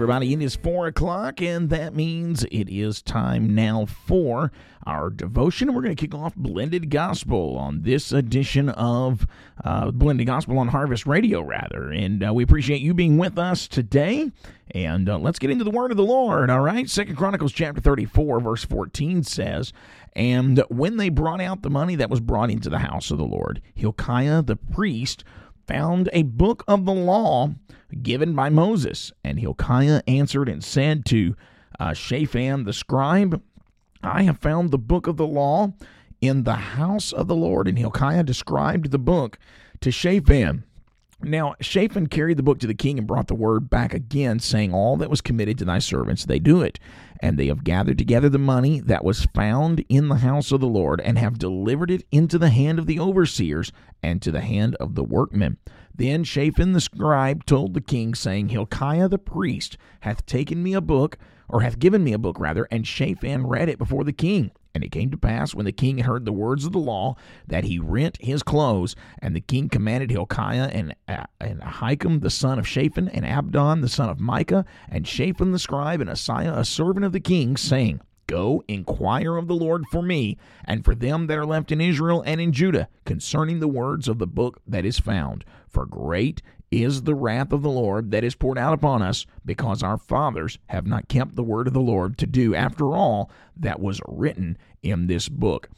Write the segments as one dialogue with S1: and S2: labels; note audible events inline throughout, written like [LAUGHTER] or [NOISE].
S1: everybody. It is 4 o'clock, and that means it is time now for our devotion. We're going to kick off Blended Gospel on this edition of uh, Blended Gospel on Harvest Radio, rather. And uh, we appreciate you being with us today. And uh, let's get into the word of the Lord, all right? Second Chronicles chapter 34, verse 14 says, And when they brought out the money that was brought into the house of the Lord, Hilkiah the priest found a book of the law given by Moses. And Hilkiah answered and said to uh, Shaphan the scribe, I have found the book of the law in the house of the Lord. And Hilkiah described the book to Shaphan. Now, Shaphan carried the book to the king and brought the word back again, saying, All that was committed to thy servants, they do it. And they have gathered together the money that was found in the house of the Lord, and have delivered it into the hand of the overseers and to the hand of the workmen. Then Shaphan the scribe told the king, saying, Hilkiah the priest hath taken me a book, or hath given me a book rather, and Shaphan read it before the king. And it came to pass, when the king heard the words of the law, that he rent his clothes. And the king commanded Hilkiah and, uh, and Ahikam the son of Shaphan, and Abdon the son of Micah, and Shaphan the scribe, and Asaiah a servant of the king, saying, Go inquire of the Lord for me, and for them that are left in Israel and in Judah, concerning the words of the book that is found. For great is the wrath of the Lord that is poured out upon us, because our fathers have not kept the word of the Lord to do, after all, that was written in this book.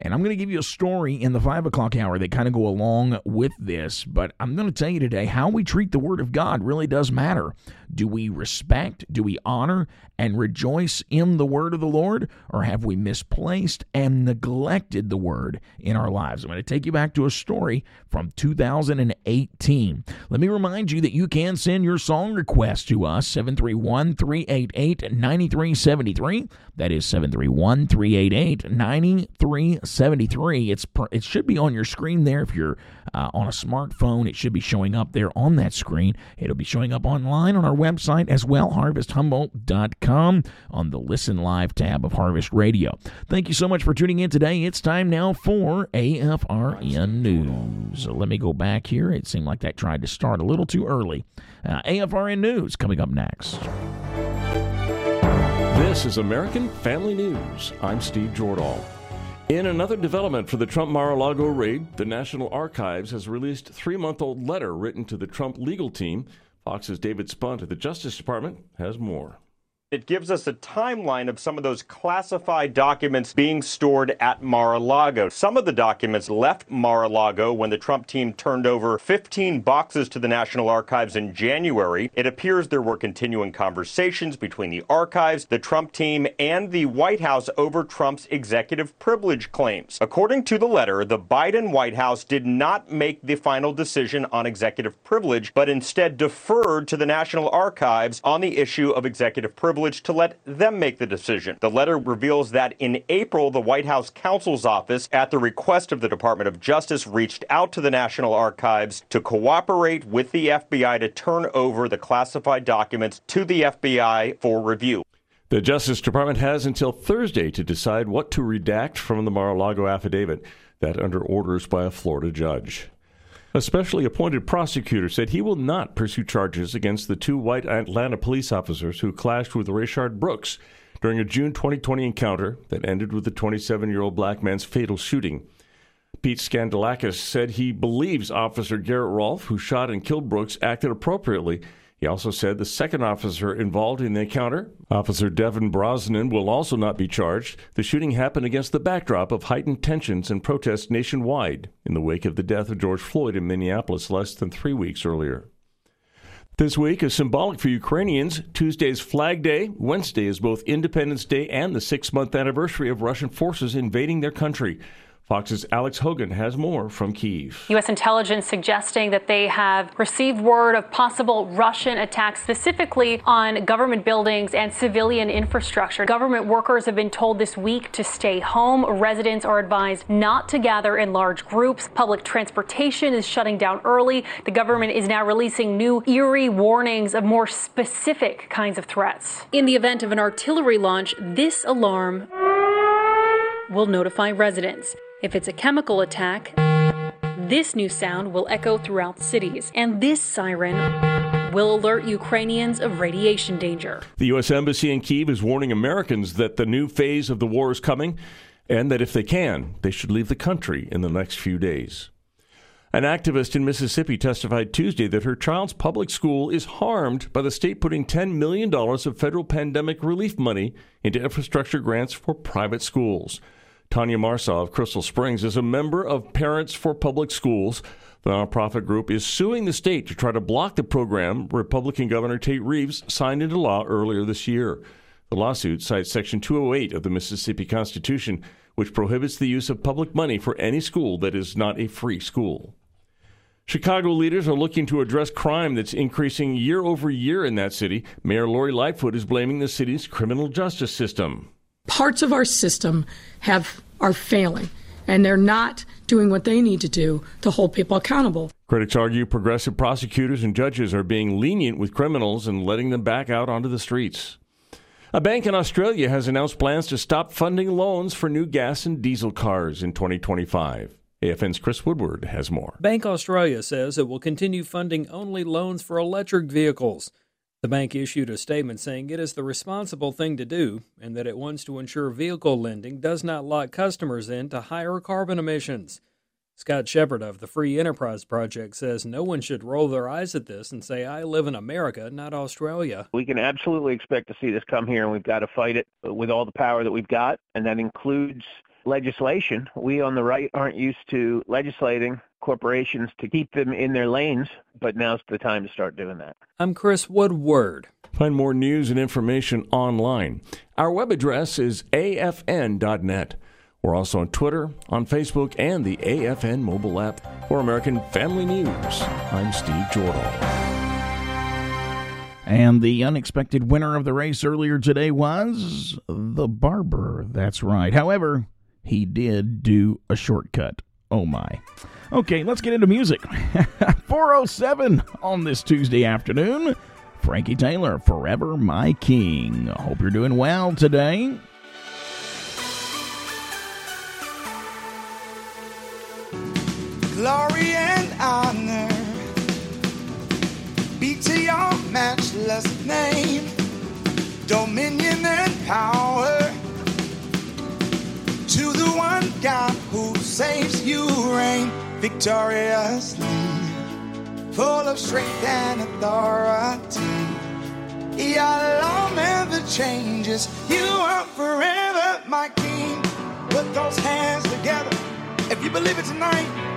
S1: And I'm going to give you a story in the five o'clock hour that kind of go along with this. But I'm going to tell you today how we treat the Word of God really does matter. Do we respect, do we honor, and rejoice in the Word of the Lord? Or have we misplaced and neglected the Word in our lives? I'm going to take you back to a story from 2018. Let me remind you that you can send your song request to us, 731 388 9373. That is 731 388 9373. It's It should be on your screen there if you're uh, on a smartphone. It should be showing up there on that screen. It'll be showing up online on our website as well, harvesthumboldt.com, on the Listen Live tab of Harvest Radio. Thank you so much for tuning in today. It's time now for AFRN News. So let me go back here. It seemed like that tried to start a little too early. Uh, AFRN News coming up next.
S2: This is American Family News. I'm Steve Jordahl. In another development for the Trump Mar a Lago raid, the National Archives has released three month old letter written to the Trump legal team. Fox's David Spunt at the Justice Department has more.
S3: It gives us a timeline of some of those classified documents being stored at Mar-a-Lago. Some of the documents left Mar-a-Lago when the Trump team turned over 15 boxes to the National Archives in January. It appears there were continuing conversations between the archives, the Trump team, and the White House over Trump's executive privilege claims. According to the letter, the Biden White House did not make the final decision on executive privilege, but instead deferred to the National Archives on the issue of executive privilege privilege to let them make the decision. The letter reveals that in April, the White House counsel's office, at the request of the Department of Justice, reached out to the National Archives to cooperate with the FBI to turn over the classified documents to the FBI for review.
S2: The Justice Department has until Thursday to decide what to redact from the Mar a Lago affidavit, that under orders by a Florida judge. A specially appointed prosecutor said he will not pursue charges against the two white Atlanta police officers who clashed with Rayshard Brooks during a June 2020 encounter that ended with the 27 year old black man's fatal shooting. Pete Skandalakis said he believes Officer Garrett Rolfe, who shot and killed Brooks, acted appropriately he also said the second officer involved in the encounter, Officer Devin Brosnan, will also not be charged. The shooting happened against the backdrop of heightened tensions and protests nationwide in the wake of the death of George Floyd in Minneapolis less than three weeks earlier. This week is symbolic for Ukrainians. Tuesday's Flag Day. Wednesday is both Independence Day and the six month anniversary of Russian forces invading their country. Fox's Alex Hogan has more from Kiev.
S4: U.S. intelligence suggesting that they have received word of possible Russian attacks specifically on government buildings and civilian infrastructure. Government workers have been told this week to stay home. Residents are advised not to gather in large groups. Public transportation is shutting down early. The government is now releasing new eerie warnings of more specific kinds of threats. In the event of an artillery launch, this alarm will notify residents. If it's a chemical attack, this new sound will echo throughout cities, and this siren will alert Ukrainians of radiation danger.
S2: The U.S. Embassy in Kiev is warning Americans that the new phase of the war is coming and that if they can, they should leave the country in the next few days. An activist in Mississippi testified Tuesday that her child's public school is harmed by the state putting $10 million of federal pandemic relief money into infrastructure grants for private schools. Tanya Marsaw of Crystal Springs is a member of Parents for Public Schools. The nonprofit group is suing the state to try to block the program Republican Governor Tate Reeves signed into law earlier this year. The lawsuit cites Section 208 of the Mississippi Constitution, which prohibits the use of public money for any school that is not a free school. Chicago leaders are looking to address crime that's increasing year over year in that city. Mayor Lori Lightfoot is blaming the city's criminal justice system.
S5: Parts of our system have are failing, and they're not doing what they need to do to hold people accountable.
S2: Critics argue progressive prosecutors and judges are being lenient with criminals and letting them back out onto the streets. A bank in Australia has announced plans to stop funding loans for new gas and diesel cars in 2025. AFN's Chris Woodward has more.
S6: Bank Australia says it will continue funding only loans for electric vehicles. The bank issued a statement saying it is the responsible thing to do and that it wants to ensure vehicle lending does not lock customers into higher carbon emissions. Scott Shepard of the Free Enterprise Project says no one should roll their eyes at this and say, I live in America, not Australia.
S7: We can absolutely expect to see this come here, and we've got to fight it with all the power that we've got, and that includes legislation. We on the right aren't used to legislating corporations to keep them in their lanes, but now's the time to start doing that.
S6: I'm Chris Woodward.
S2: Find more news and information online. Our web address is afn.net. We're also on Twitter, on Facebook, and the AFN mobile app for American Family News. I'm Steve Jordahl.
S1: And the unexpected winner of the race earlier today was the barber. That's right. However, he did do a shortcut. Oh my. Okay, let's get into music. [LAUGHS] 407 on this Tuesday afternoon. Frankie Taylor, Forever My King. Hope you're doing well today.
S8: Glory and honor be to your matchless name, dominion and power to the one God who saves you reign victoriously, full of strength and authority. Your law never changes. You are forever my king. Put those hands together if you believe it tonight.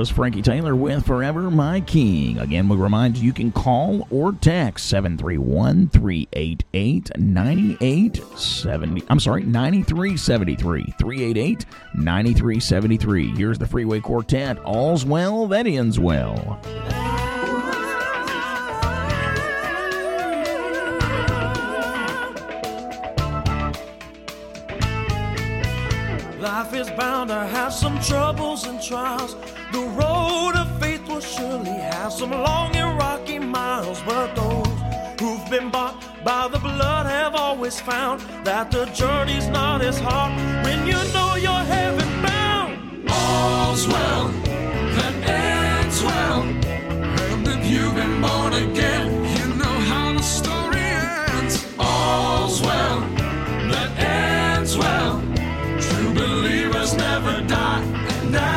S1: Was Frankie Taylor with Forever My King. Again, we remind you you can call or text 731 388 9870. I'm sorry, 9373. 388 9373. Here's the Freeway Quartet. All's well that ends well.
S9: Life is bound to have some troubles and trials. The road of faith will surely have some long and rocky miles. But those who've been bought by the blood have always found that the journey's not as hard when you know you're heaven bound. All's well that ends well. And if you've been born again,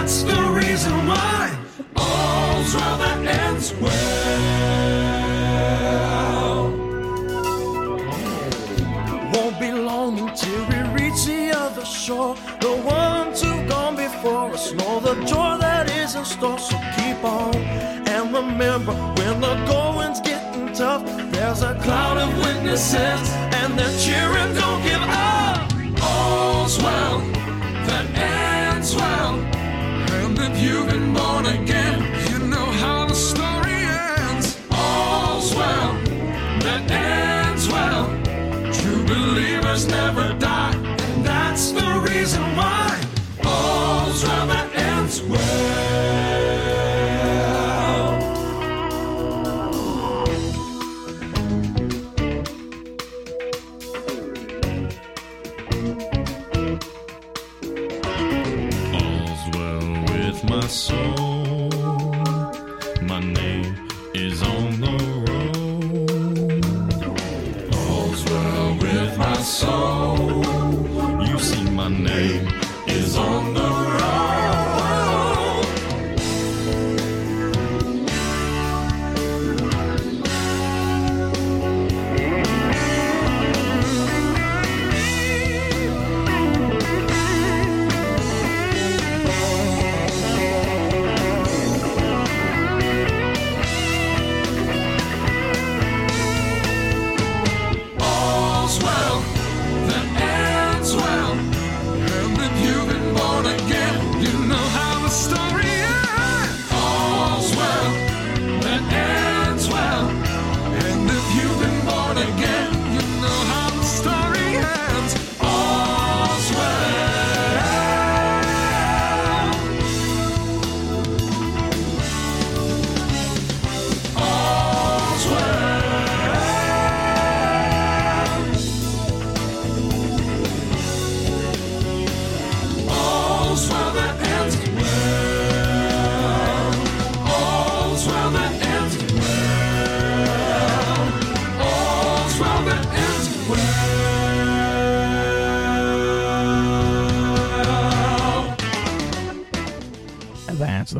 S9: that's the reason why all's well that ends well. Won't be long until we reach the other shore. The ones who've gone before us know the joy that is in store. So keep on and remember when the going's getting tough, there's a cloud of witnesses and they're cheering. Believers never die, and that's the reason why all's well that ends well.
S10: All's well with my soul. My name is on the soul. You see, my name is on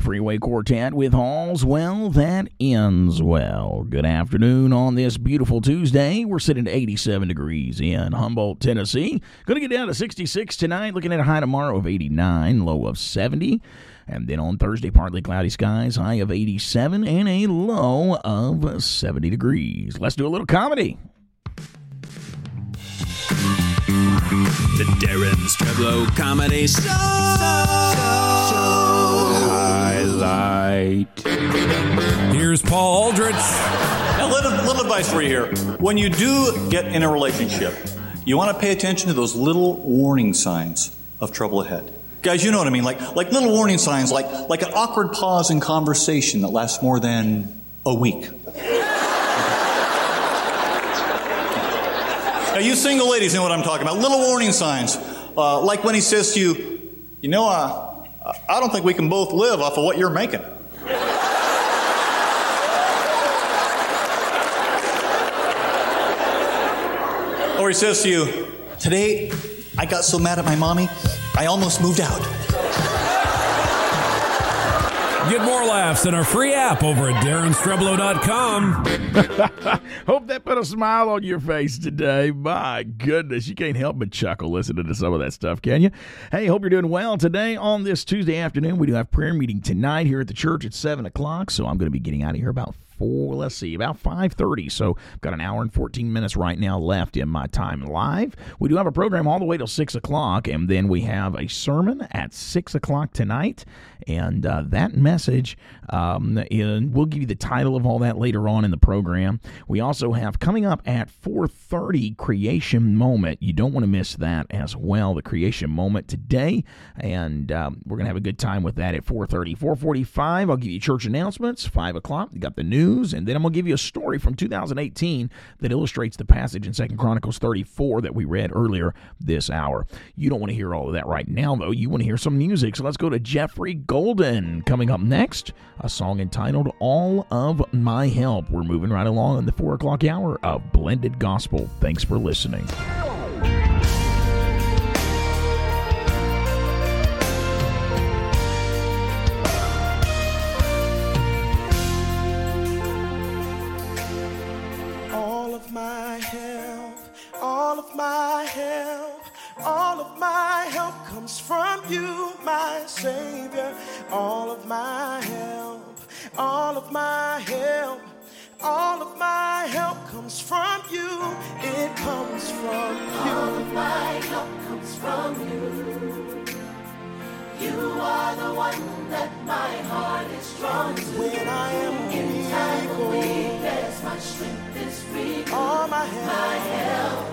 S1: Freeway Quartet with All's Well That Ends Well. Good afternoon on this beautiful Tuesday. We're sitting at 87 degrees in Humboldt, Tennessee. Going to get down to 66 tonight, looking at a high tomorrow of 89, low of 70. And then on Thursday, partly cloudy skies, high of 87 and a low of 70 degrees. Let's do a little comedy.
S11: The Daren Streblow Comedy Show.
S1: Highlight.
S11: Here's Paul Aldrich.
S12: Now, little, little advice for you here. When you do get in a relationship, you want to pay attention to those little warning signs of trouble ahead. Guys, you know what I mean? Like, like little warning signs, like, like an awkward pause in conversation that lasts more than a week. now, you single ladies know what I'm talking about. Little warning signs. Uh, like when he says to you, you know, uh, I don't think we can both live off of what you're making. Or he says to you, Today I got so mad at my mommy, I almost moved out.
S11: Get more laughs in our free app over at DarenStreblow.com. [LAUGHS]
S1: Hope that put a smile on your face today. My goodness, you can't help but chuckle listening to some of that stuff, can you? Hey, hope you're doing well today on this Tuesday afternoon. We do have prayer meeting tonight here at the church at seven o'clock, so I'm going to be getting out of here about four. Let's see, about five thirty. So I've got an hour and fourteen minutes right now left in my time live. We do have a program all the way till six o'clock, and then we have a sermon at six o'clock tonight. And uh, that message, um, in, we'll give you the title of all that later on in the program. We also have coming up at 4:30 Creation Moment. You don't want to miss that as well. The Creation Moment today, and um, we're gonna have a good time with that at 4:30. 4:45. I'll give you church announcements. Five o'clock. You got the news, and then I'm gonna give you a story from 2018 that illustrates the passage in Second Chronicles 34 that we read earlier this hour. You don't want to hear all of that right now, though. You want to hear some music. So let's go to Jeffrey Golden coming up next. A song entitled All of My Help. We're moving right along in the four o'clock hour of Blended Gospel. Thanks for listening.
S13: Of my help, all of my help comes from you, my Savior. All of my help, all of my help, all of my help comes from you. It comes from you.
S8: All of my help comes from you. You are the one that my heart is drawn to.
S13: When I am
S8: in time of weakness, my strength is renewed.
S13: All my help,
S8: my help,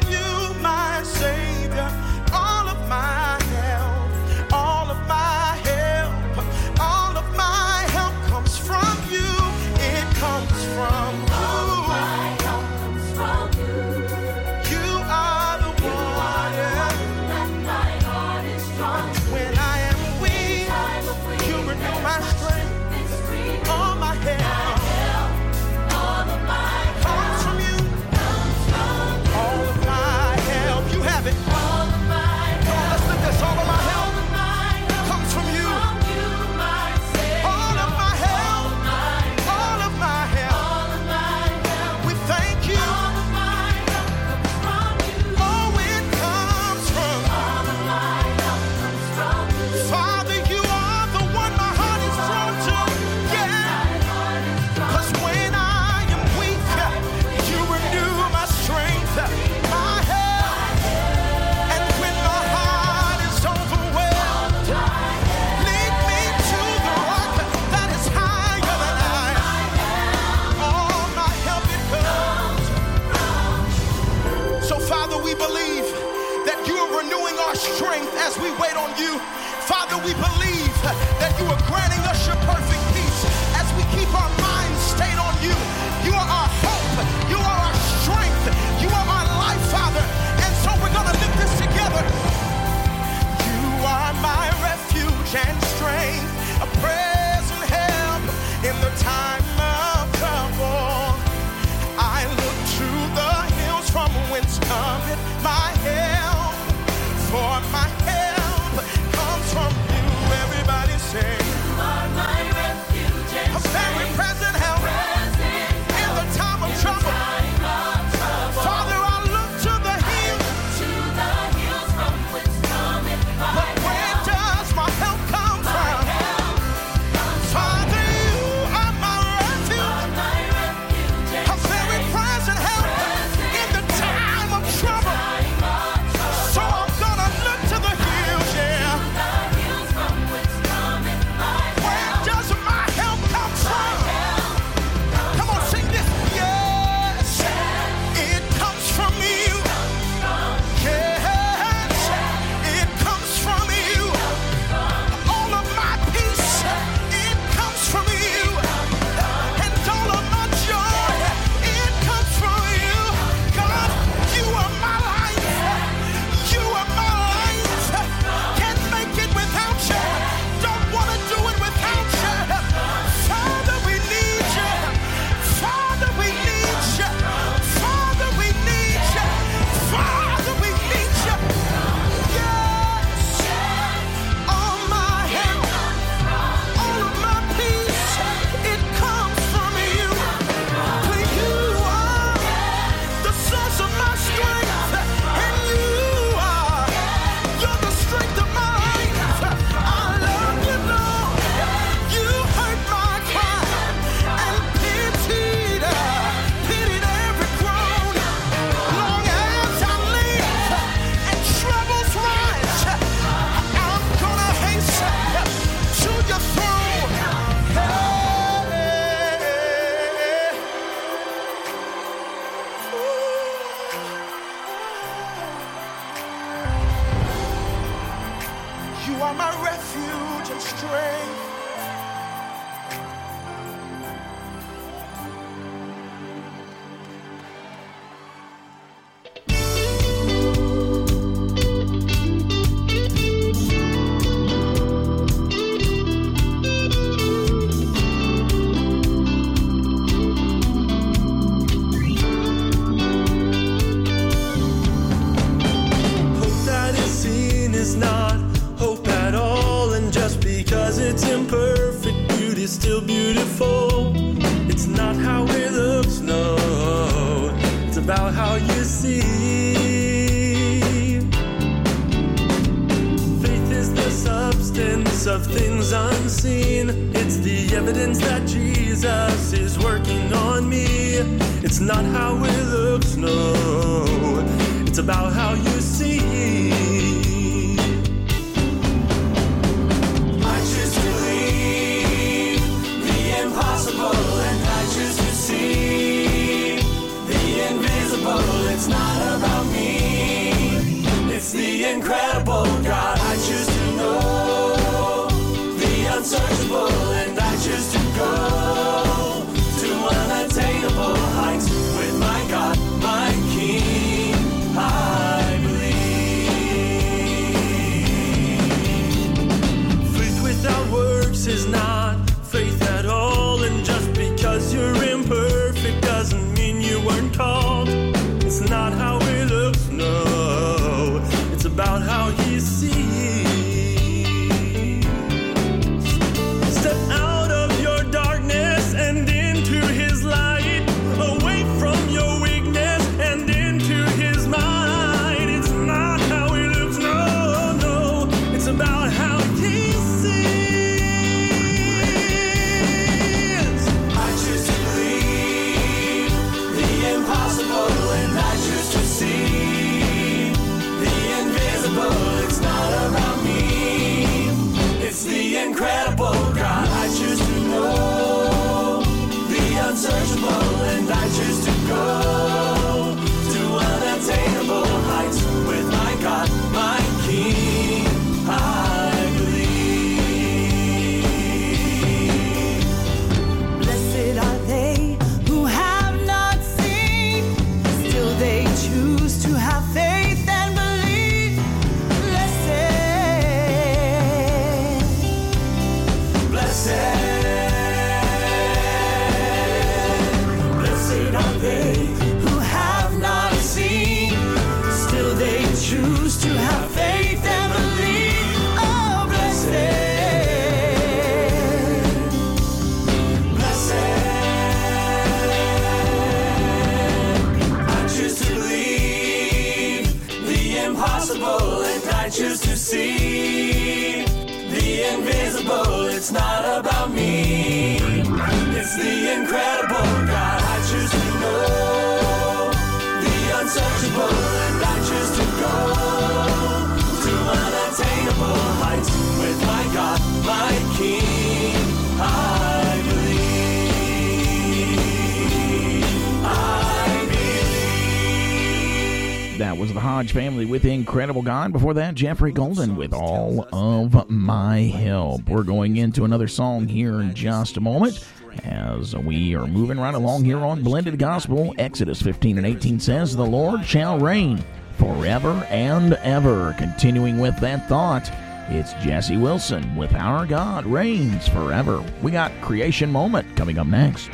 S13: Trouble
S14: God.
S1: Before that, Jeffrey Golden with All of My Help. We're going into another song here in just a moment as we are moving right along here on Blended Gospel. Exodus 15 and 18 says, The Lord shall reign forever and ever. Continuing with that thought, it's Jesse Wilson with Our God Reigns Forever. We got Creation Moment coming up next.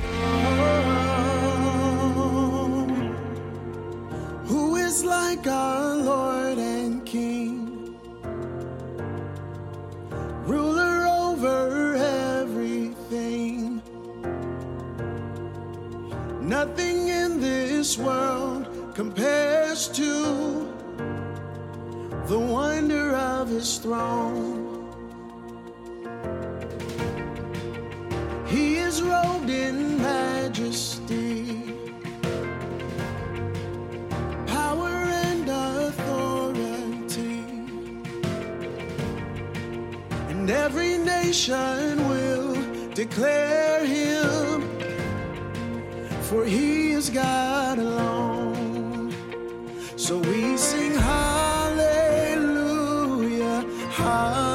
S15: nothing in this world compares to the wonder of his throne. He is robed in majesty, power and authority, and every nation will declare him for he is God alone. So we sing hallelujah. hallelujah.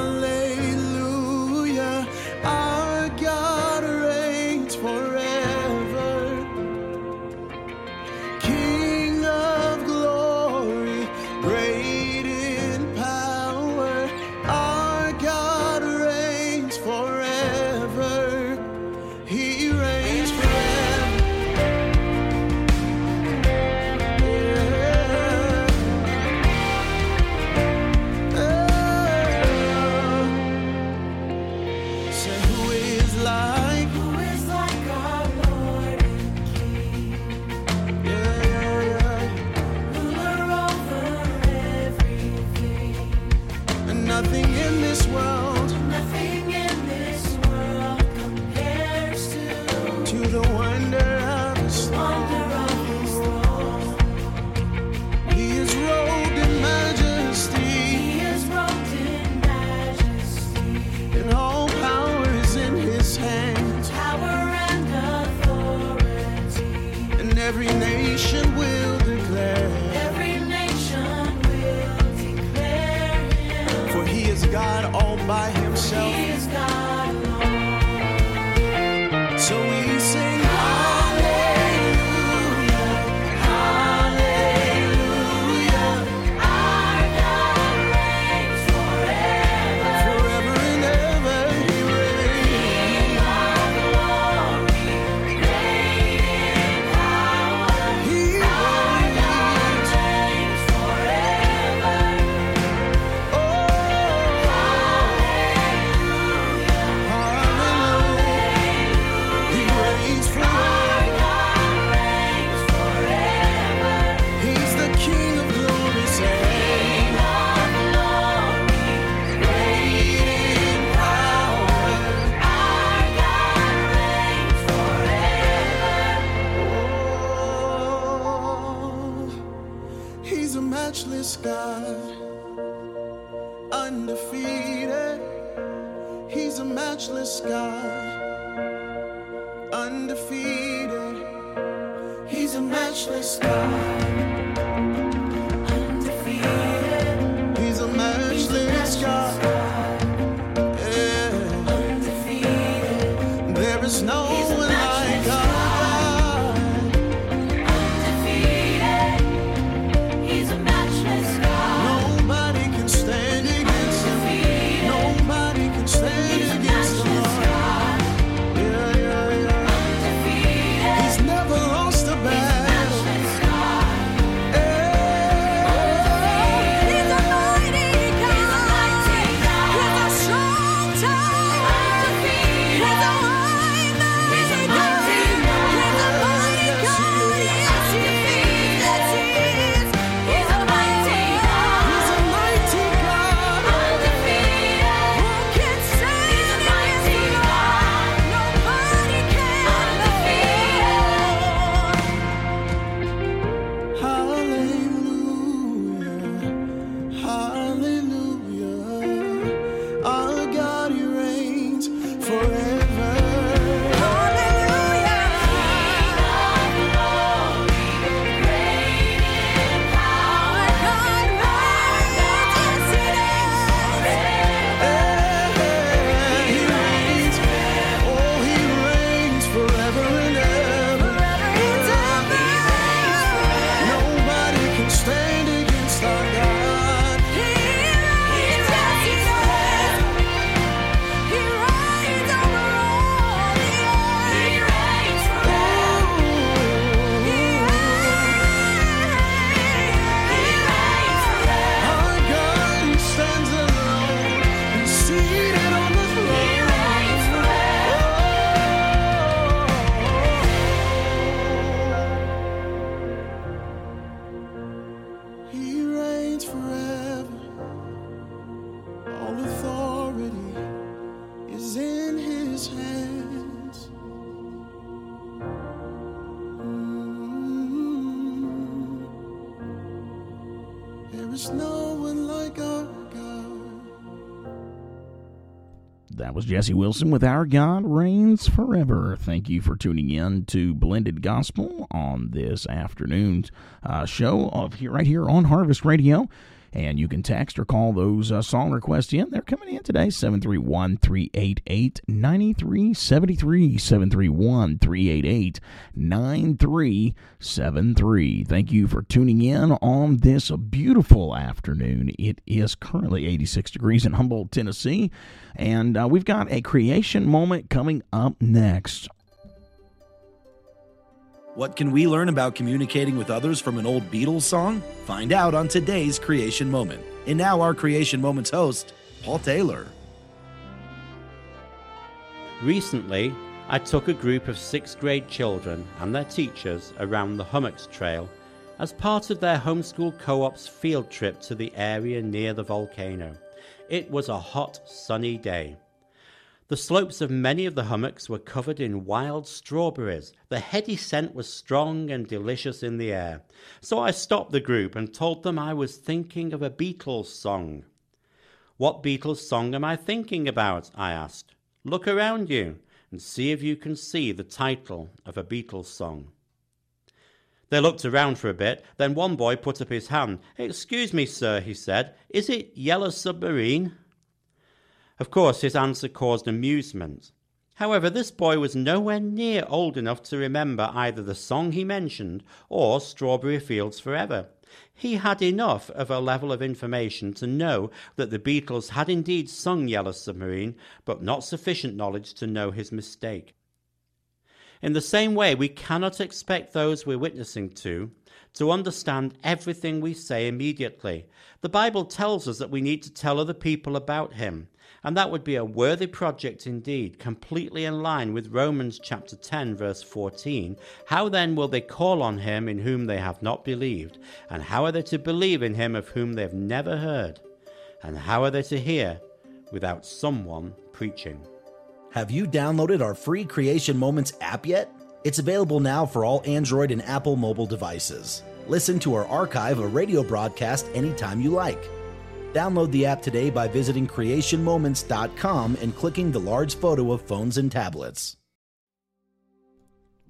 S1: That was Jesse Wilson with Our God Reigns Forever. Thank you for tuning in to Blended Gospel on this afternoon's uh, show of here, right here on Harvest Radio. And you can text or call those uh, song requests in. They're coming in today, 731 388 9373. 731 388 9373. Thank you for tuning in on this beautiful afternoon. It is currently 86 degrees in Humboldt, Tennessee. And uh, we've got a creation moment coming up next.
S16: What can we learn about communicating with others from an old Beatles song? Find out on today's Creation Moment. And now, our Creation Moments host, Paul Taylor.
S17: Recently, I took a group of sixth grade children and their teachers around the Hummocks Trail as part of their homeschool co op's field trip to the area near the volcano. It was a hot, sunny day. The slopes of many of the hummocks were covered in wild strawberries. The heady scent was strong and delicious in the air. So I stopped the group and told them I was thinking of a Beatles song. What Beatles song am I thinking about? I asked. Look around you and see if you can see the title of a Beatles song. They looked around for a bit, then one boy put up his hand. Excuse me, sir, he said, is it Yellow Submarine? Of course, his answer caused amusement. However, this boy was nowhere near old enough to remember either the song he mentioned or Strawberry Fields Forever. He had enough of a level of information to know that the Beatles had indeed sung Yellow Submarine, but not sufficient knowledge to know his mistake. In the same way, we cannot expect those we're witnessing to to understand everything we say immediately. The Bible tells us that we need to tell other people about him, and that would be a worthy project indeed, completely in line with Romans chapter 10 verse 14. How then will they call on him in whom they have not believed? And how are they to believe in him of whom they have never heard? And how are they to hear without someone preaching?
S16: Have you downloaded our free Creation Moments app yet? It's available now for all Android and Apple mobile devices. Listen to our archive of radio broadcast anytime you like. Download the app today by visiting creationmoments.com and clicking the large photo of phones and tablets.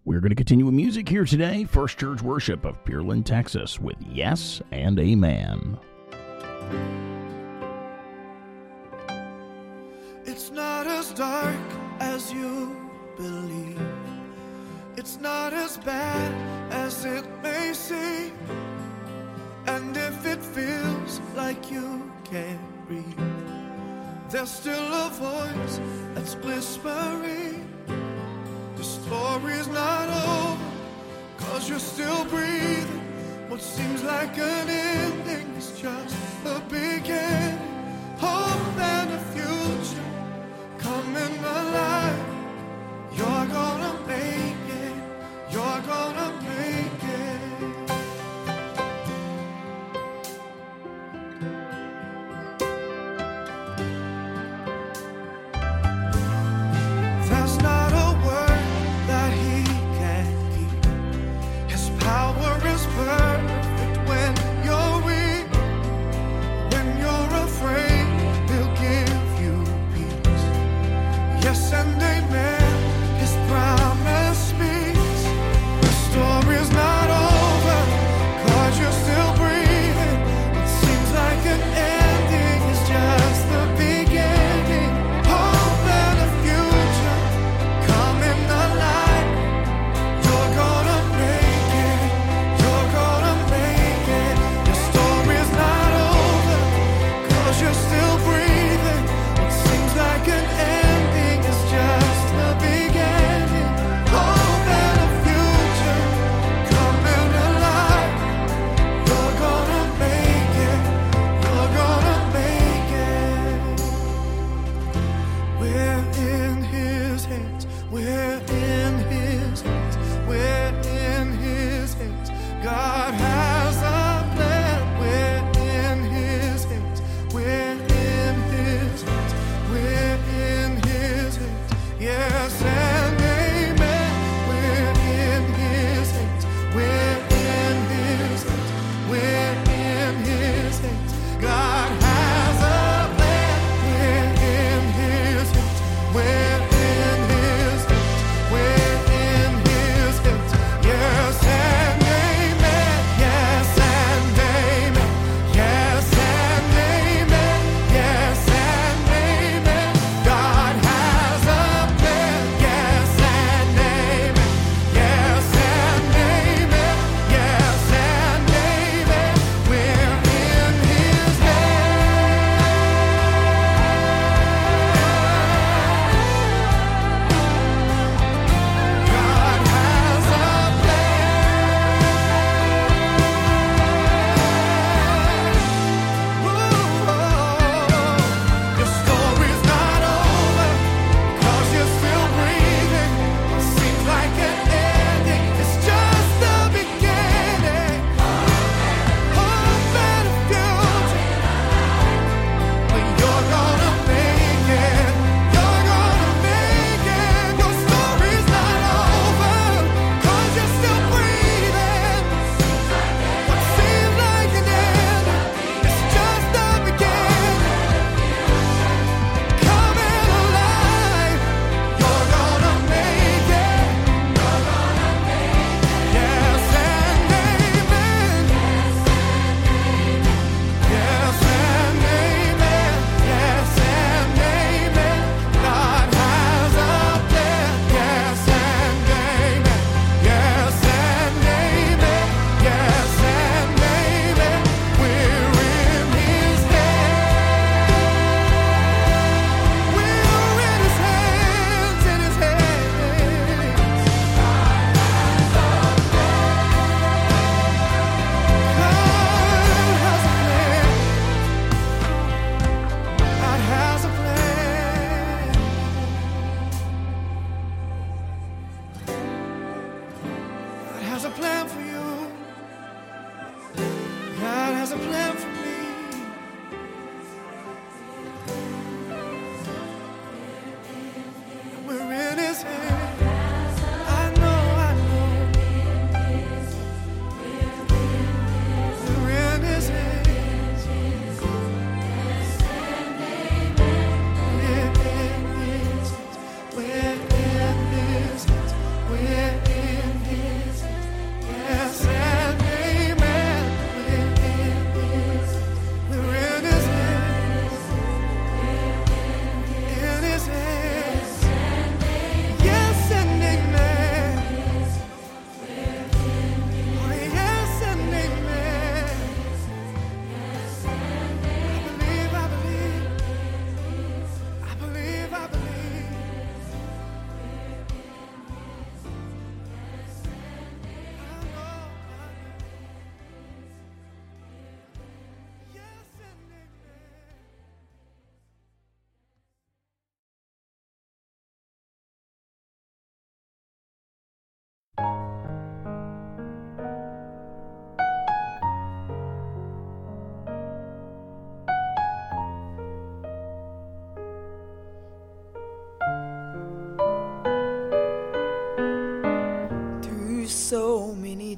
S1: We're going to continue with music here today. First Church Worship of Pearland, Texas, with Yes and Amen.
S18: It's not as dark as you believe. It's not as bad as it may seem. And if it feels like you can't breathe, there's still a voice that's whispering. The story's not over, cause you're still breathing. What seems like an ending is just the beginning. Hope and a future coming alive. You're gonna make it. You're gonna make it.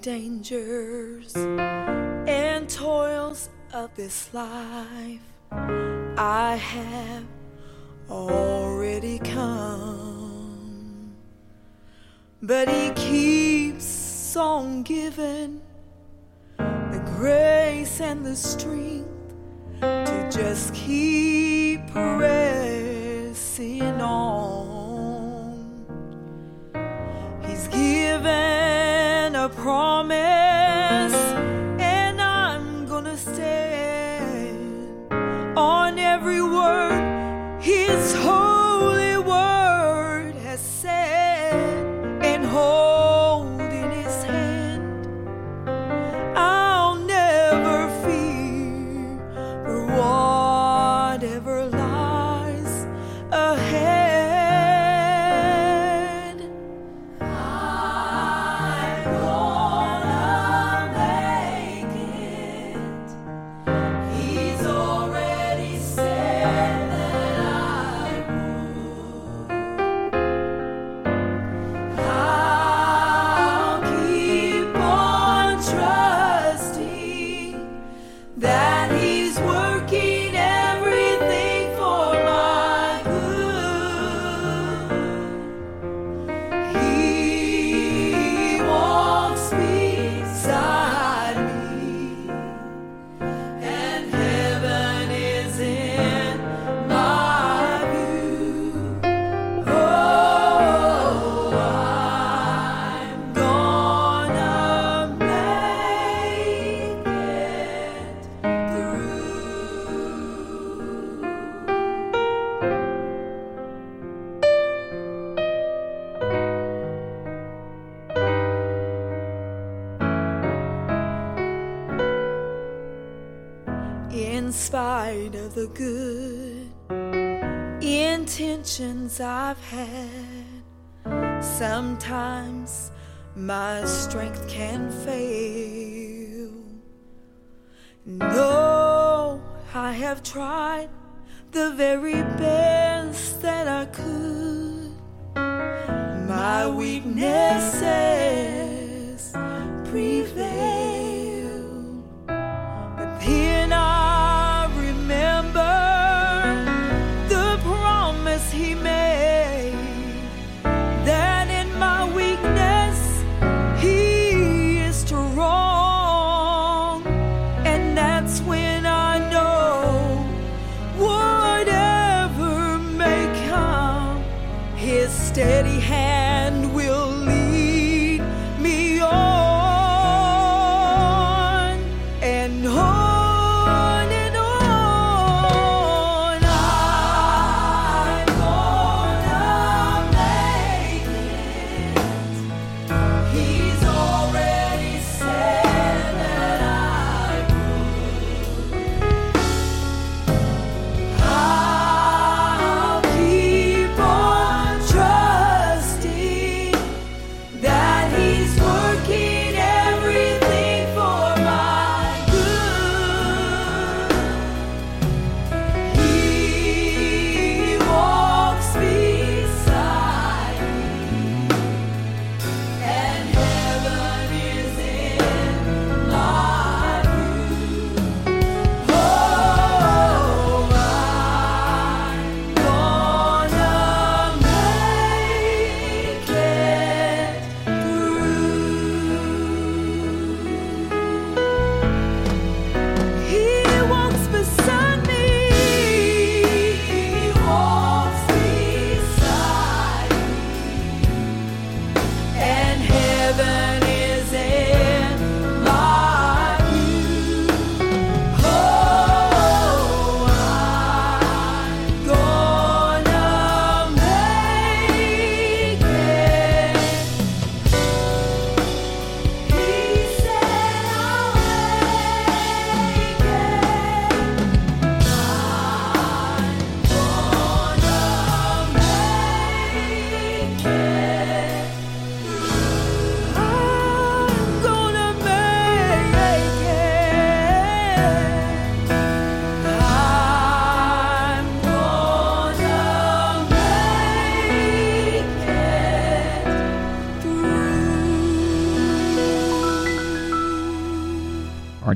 S19: dangers and toils of this life I have already come. But He keeps on giving the grace and the strength to just keep pressing on. the very best that I could. My weaknesses.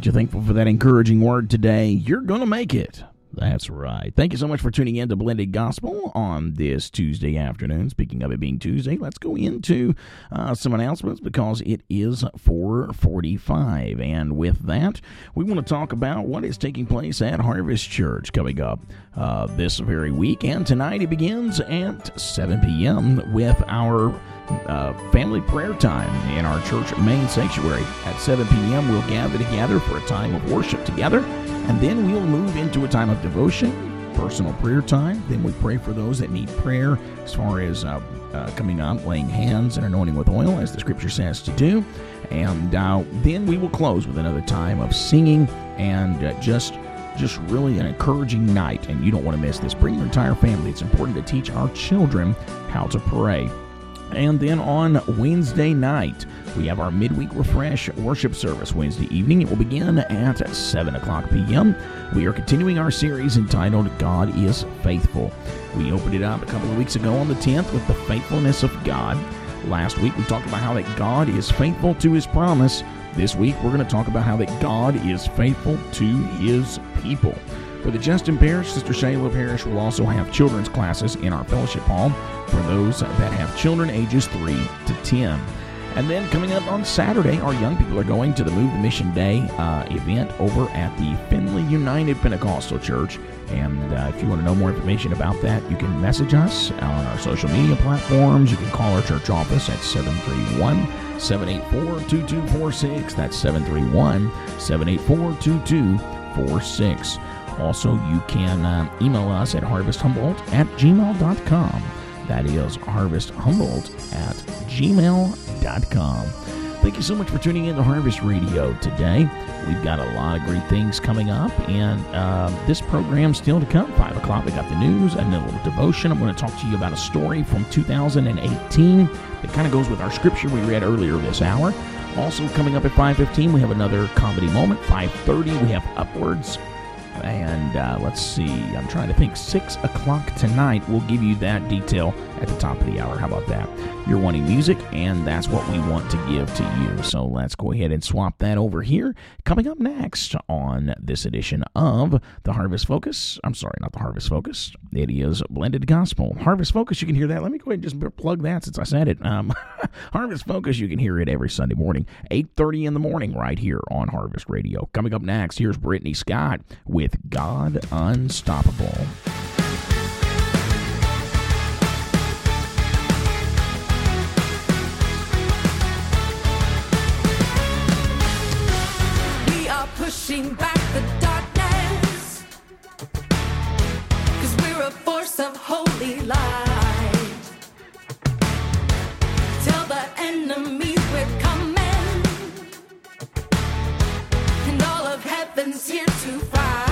S1: Aren't you thankful for that encouraging word today? You're going to make it. That's right. Thank you so much for tuning in to Blended Gospel on this Tuesday afternoon. Speaking of it being Tuesday, let's go into uh, some announcements because it is 445. And with that, we want to talk about what is taking place at Harvest Church coming up uh, this very week. And tonight it begins at 7 p.m. with our uh, family prayer time in our church main sanctuary. At 7 p.m., we'll gather together for a time of worship together, and then we'll move into a time of devotion, personal prayer time. Then we pray for those that need prayer as far as uh, uh, coming up, laying hands and anointing with oil, as the scripture says to do. And uh, then we will close with another time of singing and uh, just just really an encouraging night, and you don't want to miss this. Bring your entire family. It's important to teach our children how to pray. And then on Wednesday night, we have our midweek refresh worship service Wednesday evening. It will begin at 7 o'clock p.m. We are continuing our series entitled God is Faithful. We opened it up a couple of weeks ago on the 10th with the faithfulness of God. Last week we talked about how that God is faithful to his promise. This week we're going to talk about how that God is faithful to his people. For the Justin Parish, Sister Shayla Parish will also have children's classes in our fellowship hall for those that have children ages 3 to 10. And then coming up on Saturday, our young people are going to the Move the Mission Day uh, event over at the Finley United Pentecostal Church. And uh, if you want to know more information about that, you can message us on our social media platforms. You can call our church office at 731 784 2246. That's 731 784 2246. Also, you can uh, email us at harvesthumboldt at gmail.com. That is harvesthumboldt at gmail.com. Thank you so much for tuning in to Harvest Radio today. We've got a lot of great things coming up, and uh, this program still to come. 5 o'clock, we got the news and a little devotion. I'm going to talk to you about a story from 2018 that kind of goes with our scripture we read earlier this hour. Also coming up at 5.15, we have another comedy moment. 5.30, we have Upwards and uh, let's see, I'm trying to think. Six o'clock tonight, we'll give you that detail at the top of the hour. How about that? You're wanting music, and that's what we want to give to you. So let's go ahead and swap that over here. Coming up next on this edition of the Harvest Focus. I'm sorry, not the Harvest Focus. It is Blended Gospel. Harvest Focus, you can hear that. Let me go ahead and just plug that since I said it. Um, [LAUGHS] Harvest Focus, you can hear it every Sunday morning, 8.30 in the morning right here on Harvest Radio. Coming up next, here's Brittany Scott with God Unstoppable.
S19: Pushing back the darkness. Cause we're a force of holy light. Tell the enemy we're coming. And all of heaven's here to fight.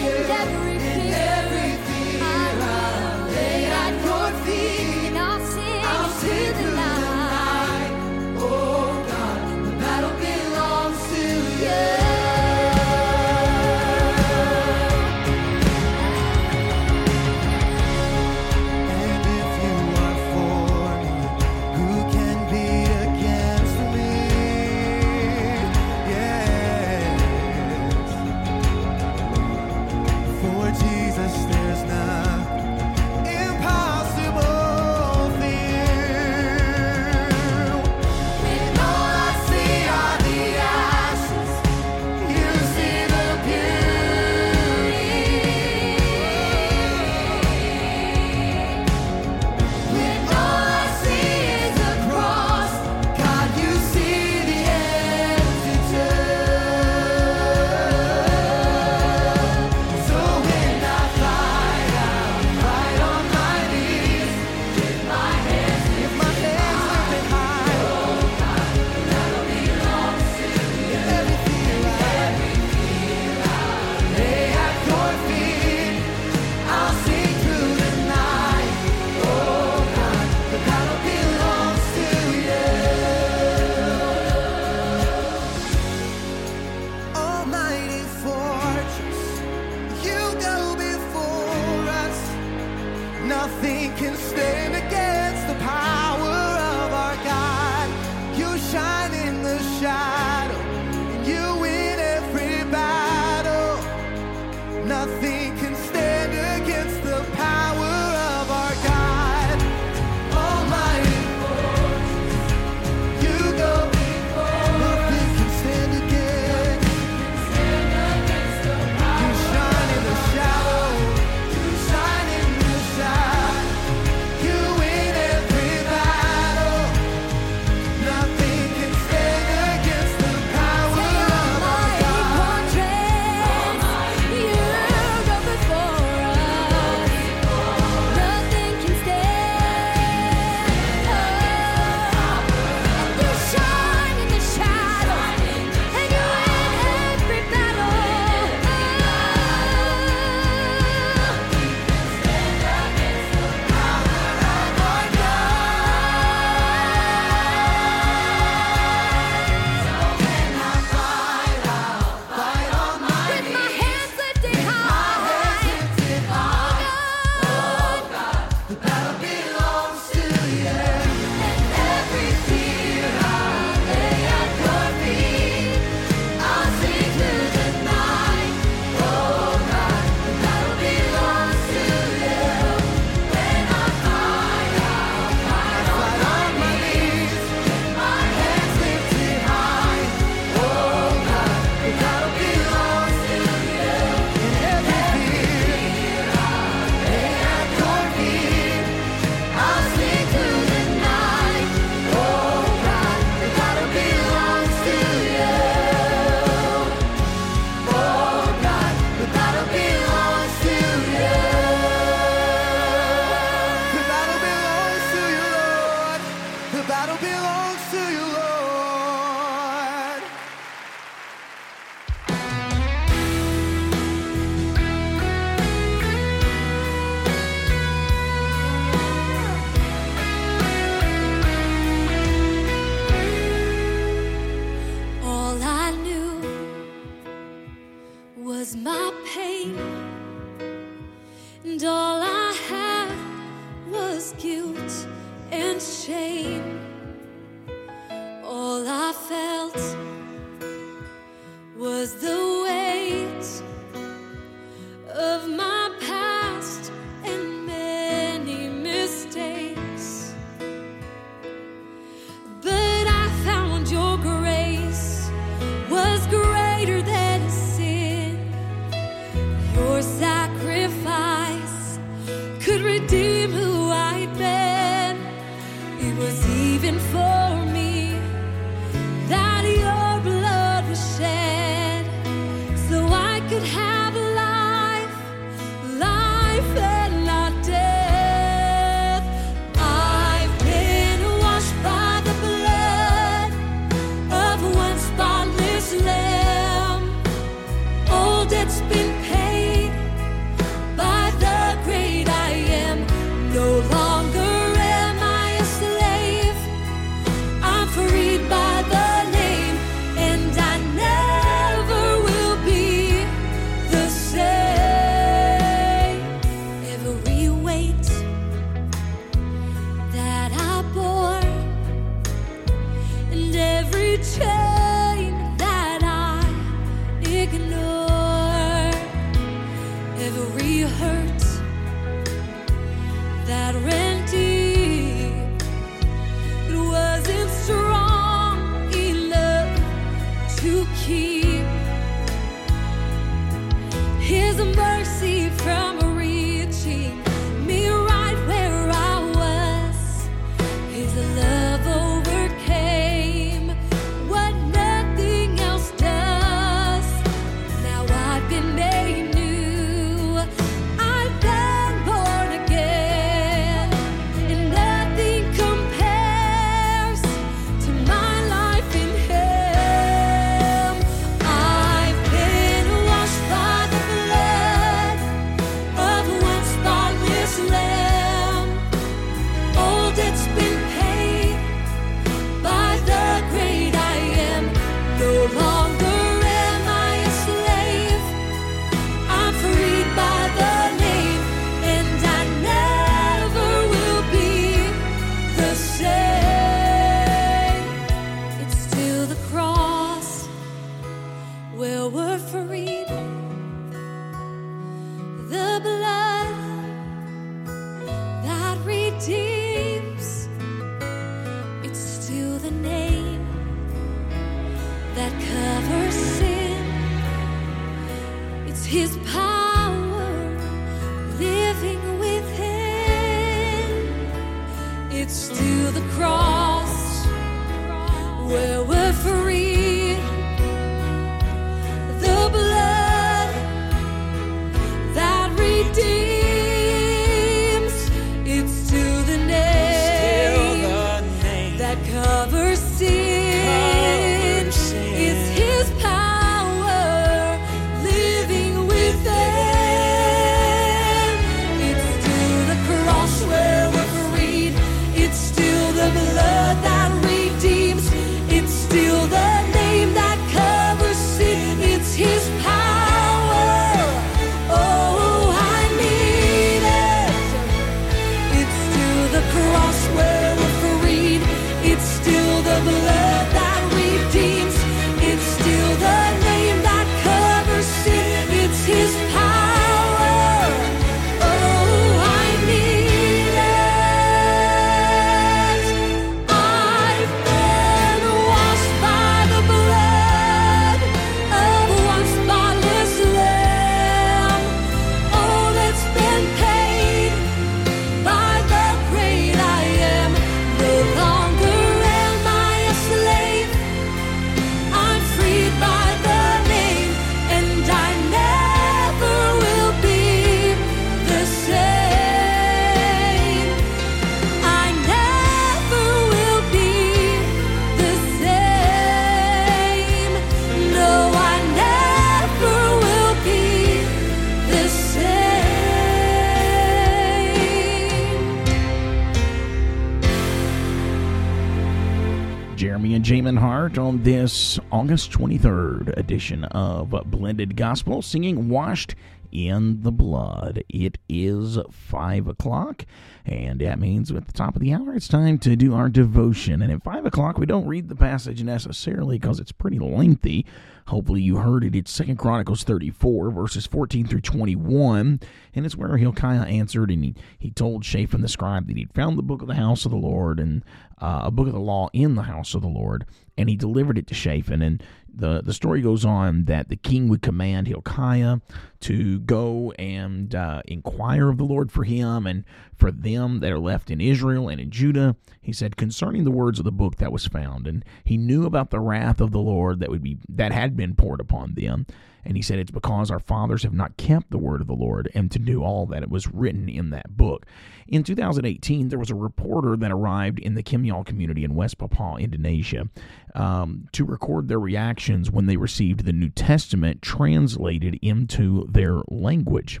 S1: August 23rd edition of Blended Gospel, singing Washed in the Blood. It is 5 o'clock, and that means at the top of the hour, it's time to do our devotion. And at 5 o'clock, we don't read the passage necessarily because it's pretty lengthy. Hopefully, you heard it. It's Second Chronicles 34, verses 14 through 21, and it's where Hilkiah answered, and he, he told Shaphan the scribe that he'd found the book of the house of the Lord and uh, a book of the law in the house of the Lord, and he delivered it to Shaphan. And the the story goes on that the king would command Hilkiah to go and uh, inquire of the Lord for him and for them that are left in Israel and in Judah. He said concerning the words of the book that was found, and he knew about the wrath of the Lord that would be that had been poured upon them. And he said, It's because our fathers have not kept the word of the Lord and to do all that it was written in that book. In 2018, there was a reporter that arrived in the Kimyal community in West Papua, Indonesia, um, to record their reactions when they received the New Testament translated into their language.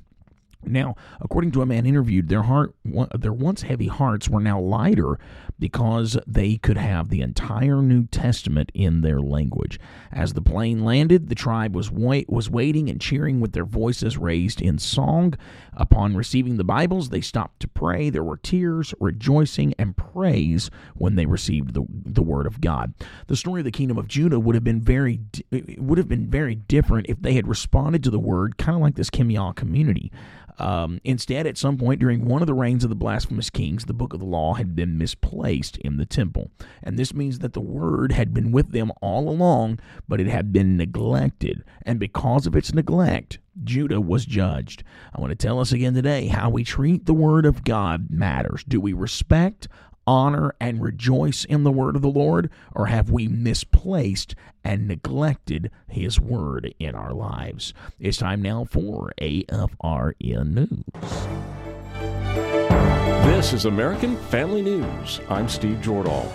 S1: Now, according to a man interviewed, their heart, their once heavy hearts were now lighter because they could have the entire New Testament in their language. As the plane landed, the tribe was wait, was waiting and cheering with their voices raised in song. Upon receiving the Bibles, they stopped to pray. There were tears, rejoicing, and praise when they received the, the word of God. The story of the kingdom of Judah would have been very would have been very different if they had responded to the word, kind of like this Kimyal community. Um, instead, at some point during one of the reigns of the blasphemous kings, the book of the law had been misplaced in the temple. And this means that the word had been with them all along, but it had been neglected. And because of its neglect, Judah was judged. I want to tell us again today how we treat the word of God matters. Do we respect, honor, and rejoice in the word of the Lord, or have we misplaced and neglected his word in our lives? It's time now for AFN News.
S2: This is American Family News. I'm Steve Jordahl.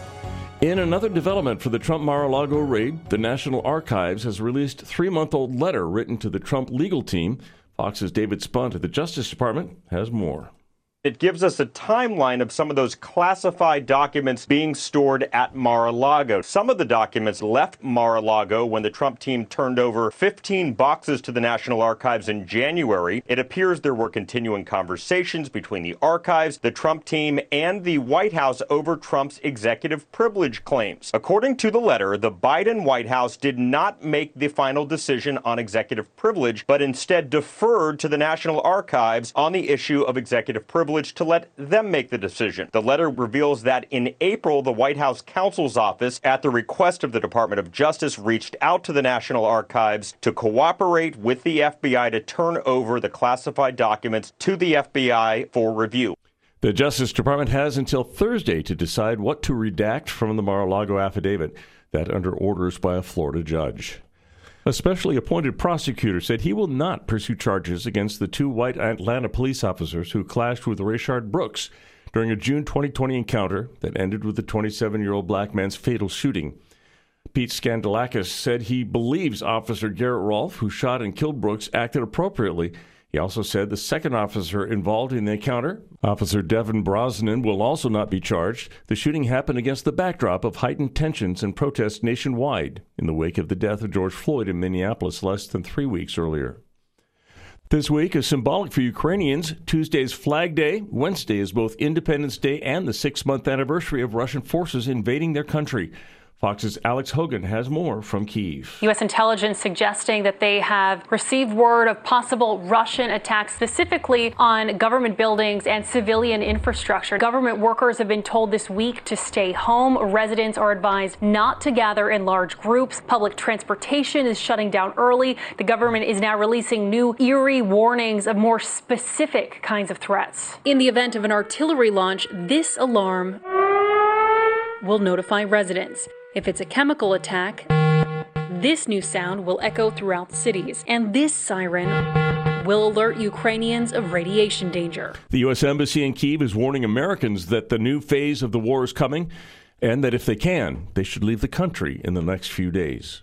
S2: In another development for the Trump Mar a Lago raid, the National Archives has released a three month old letter written to the Trump legal team. Fox's David Spunt at the Justice Department has more.
S3: It gives us a timeline of some of those classified documents being stored at Mar-a-Lago. Some of the documents left Mar-a-Lago when the Trump team turned over 15 boxes to the National Archives in January. It appears there were continuing conversations between the archives, the Trump team, and the White House over Trump's executive privilege claims. According to the letter, the Biden White House did not make the final decision on executive privilege, but instead deferred to the National Archives on the issue of executive privilege to let them make the decision. The letter reveals that in April, the White House counsel's office, at the request of the Department of Justice, reached out to the National Archives to cooperate with the FBI to turn over the classified documents to the FBI for review.
S2: The Justice Department has until Thursday to decide what to redact from the Mar a Lago affidavit, that under orders by a Florida judge. A specially appointed prosecutor said he will not pursue charges against the two white Atlanta police officers who clashed with Rayshard Brooks during a June 2020 encounter that ended with the 27 year old black man's fatal shooting. Pete Skandalakis said he believes Officer Garrett Rolfe, who shot and killed Brooks, acted appropriately he also said the second officer involved in the encounter, Officer Devin Brosnan, will also not be charged. The shooting happened against the backdrop of heightened tensions and protests nationwide in the wake of the death of George Floyd in Minneapolis less than three weeks earlier. This week is symbolic for Ukrainians. Tuesday's Flag Day. Wednesday is both Independence Day and the six month anniversary of Russian forces invading their country. Fox's Alex Hogan has more from Kiev.
S4: U.S. intelligence suggesting that they have received word of possible Russian attacks, specifically on government buildings and civilian infrastructure. Government workers have been told this week to stay home. Residents are advised not to gather in large groups. Public transportation is shutting down early. The government is now releasing new eerie warnings of more specific kinds of threats. In the event of an artillery launch, this alarm will notify residents. If it's a chemical attack, this new sound will echo throughout cities, and this siren will alert Ukrainians of radiation danger.
S2: The U.S. Embassy in Kiev is warning Americans that the new phase of the war is coming and that if they can, they should leave the country in the next few days.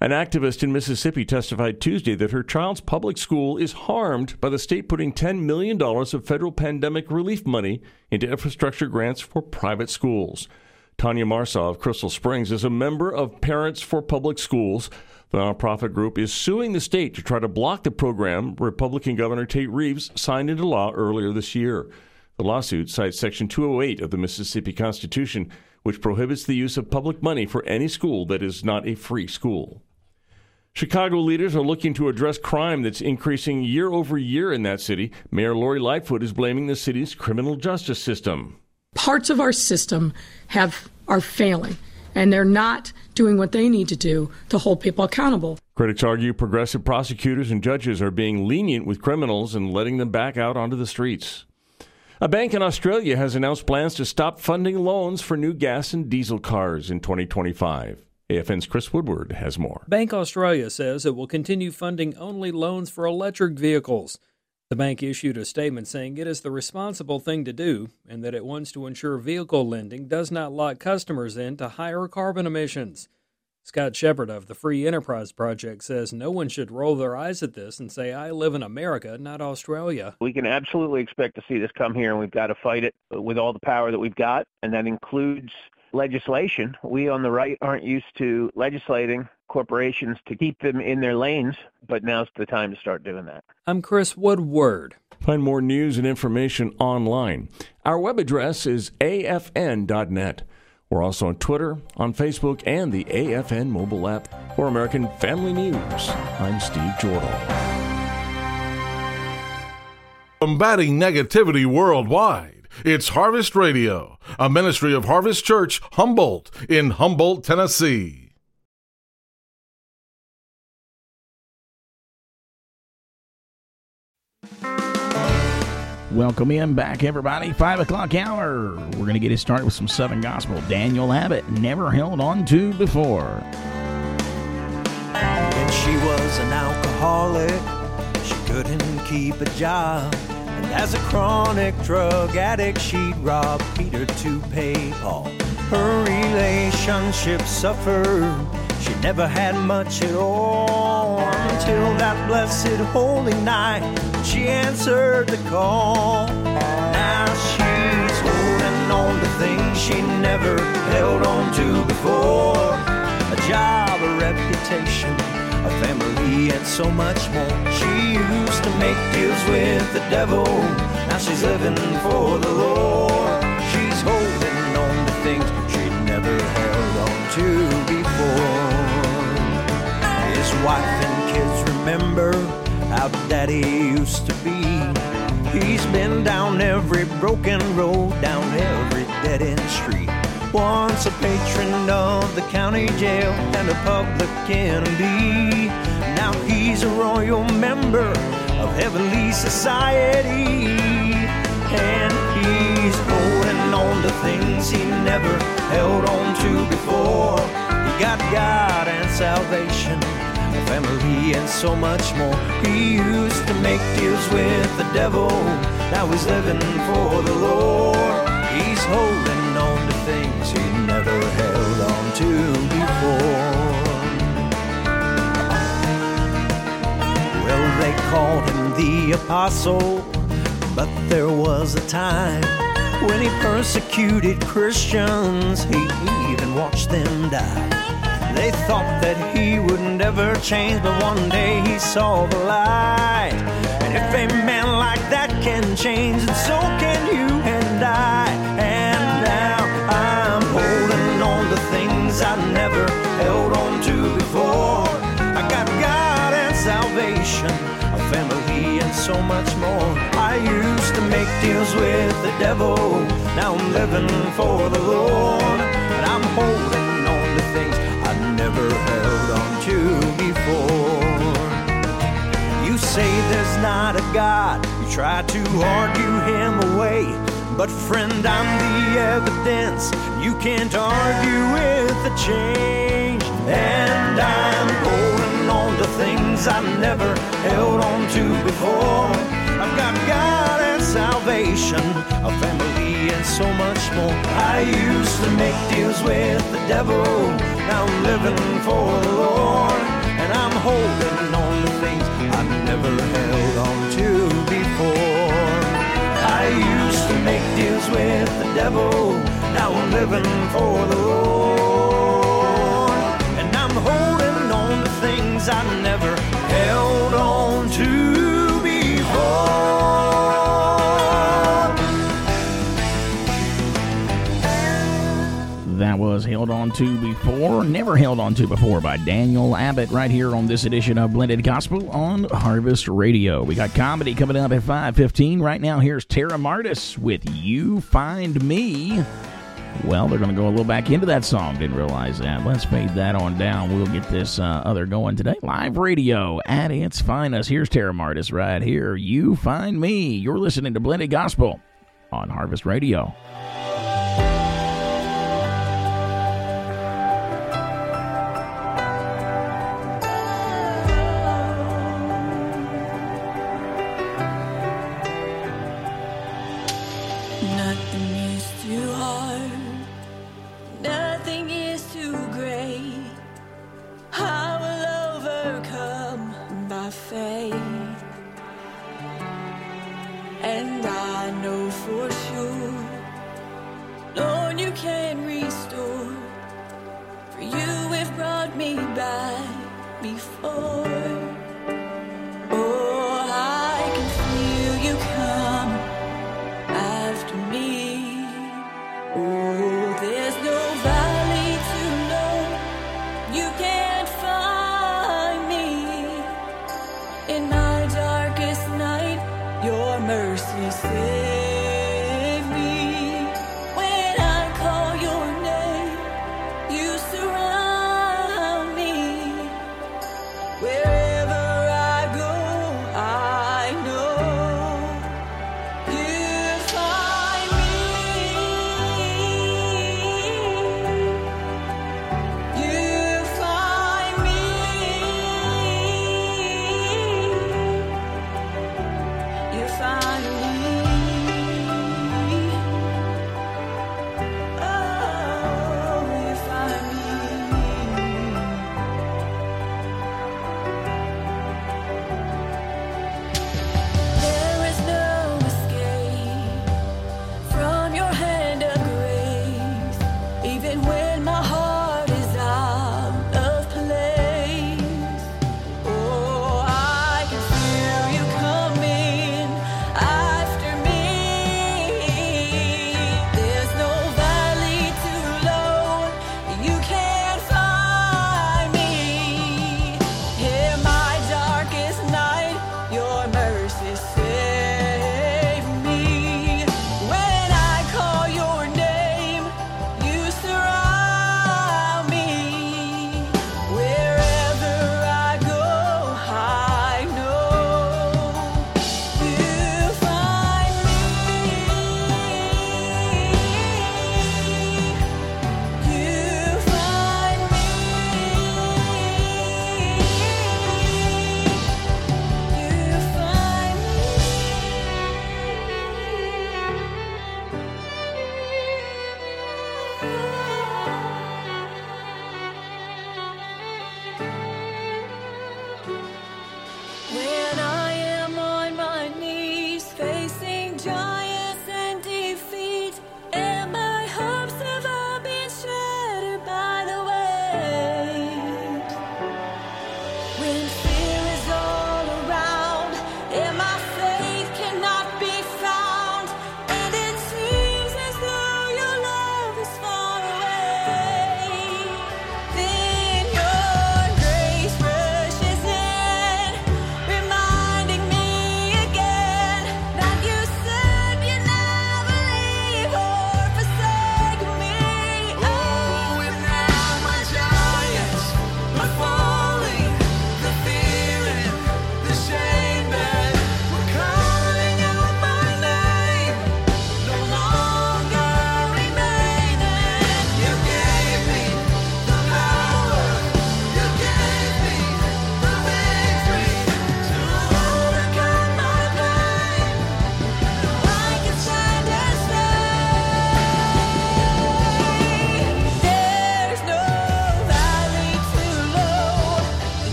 S2: An activist in Mississippi testified Tuesday that her child's public school is harmed by the state putting $10 million of federal pandemic relief money into infrastructure grants for private schools. Tanya Marsaw of Crystal Springs is a member of Parents for Public Schools. The nonprofit group is suing the state to try to block the program Republican Governor Tate Reeves signed into law earlier this year. The lawsuit cites Section 208 of the Mississippi Constitution, which prohibits the use of public money for any school that is not a free school. Chicago leaders are looking to address crime that's increasing year over year in that city. Mayor Lori Lightfoot is blaming the city's criminal justice system.
S5: Parts of our system have are failing and they're not doing what they need to do to hold people accountable.
S2: Critics argue progressive prosecutors and judges are being lenient with criminals and letting them back out onto the streets. A bank in Australia has announced plans to stop funding loans for new gas and diesel cars in 2025. AFN's Chris Woodward has more.
S6: Bank Australia says it will continue funding only loans for electric vehicles. The bank issued a statement saying it is the responsible thing to do and that it wants to ensure vehicle lending does not lock customers into higher carbon emissions. Scott Shepard of the Free Enterprise Project says no one should roll their eyes at this and say, I live in America, not Australia.
S7: We can absolutely expect to see this come here, and we've got to fight it with all the power that we've got, and that includes legislation. We on the right aren't used to legislating corporations to keep them in their lanes, but now's the time to start doing that.
S6: I'm Chris Woodward.
S2: Find more news and information online. Our web address is afn.net. We're also on Twitter, on Facebook, and the AFN mobile app for American Family News. I'm Steve Jordahl.
S20: Combating negativity worldwide. It's Harvest Radio, a ministry of Harvest Church, Humboldt, in Humboldt, Tennessee.
S1: Welcome in back, everybody. Five o'clock hour. We're going to get it started with some Southern Gospel. Daniel Abbott, never held on to before.
S18: When she was an alcoholic, she couldn't keep a job. And as a chronic drug addict, she'd rob Peter to pay Paul. Her relationship suffered. She never had much at all until that blessed holy night she answered the call. Now she's holding on to things she never held on to before a job, a reputation, a family, and so much more. She used to make deals with the devil. Now she's living for the Lord. She's holding on to things she'd never held on to before. His wife and kids remember how daddy used to be. He's been down every broken road, down every dead end street. Once a patron of the county jail and a public enemy. Now he's a royal member of Heavenly Society. And he's holding on to things he never held on to before. He got God and salvation, family, and so much more. He used to make deals with the devil. Now he's living for the Lord. He's holding on to things he never held on to before. Well, they called him the apostle, but there was a time when he persecuted Christians. He even watched them die. They thought that he would never change, but one day he saw the light. And if a man like that can change, then so can you and I. And now I'm holding on to things I never held on to before. I got God and salvation, a family, and so much more. I used to make deals with the devil, now I'm living for the Lord. And I'm holding on to things never held on to before. You say there's not a God, you try to argue him away. But friend, I'm the evidence. You can't argue with the change. And I'm holding on to things I never held on to before. I've got God and salvation, a family, and so much more. I used to make deals with the devil. Now I'm living for the Lord. And I'm holding on to things I never held on to before. I used to make deals with the devil. now I'm living for the Lord.
S1: Was Held On To Before, Never Held On To Before by Daniel Abbott right here on this edition of Blended Gospel on Harvest Radio. We got comedy coming up at 5.15. Right now, here's Tara Martis with You Find Me. Well, they're going to go a little back into that song. Didn't realize that. Let's fade that on down. We'll get this uh, other going today. Live radio at its finest. Here's Tara Martis right here. You Find Me. You're listening to Blended Gospel on Harvest Radio.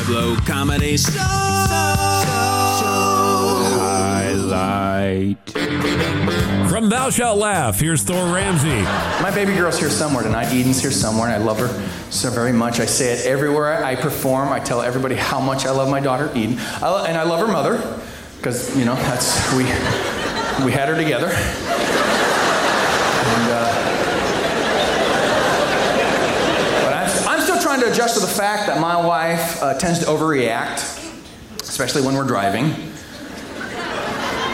S21: Daren Streblow Comedy Show.
S1: Highlight.
S11: From Thou Shalt Laugh, here's Thor Ramsey.
S22: My baby girl's here somewhere tonight. Eden's here somewhere, and I love her so very much. I say it everywhere I perform. I tell everybody how much I love my daughter, Eden, I lo- and I love her mother, because you know that's we we had her together. And, uh, but I'm, To adjust to the fact that my wife uh, tends to overreact, especially when we're driving.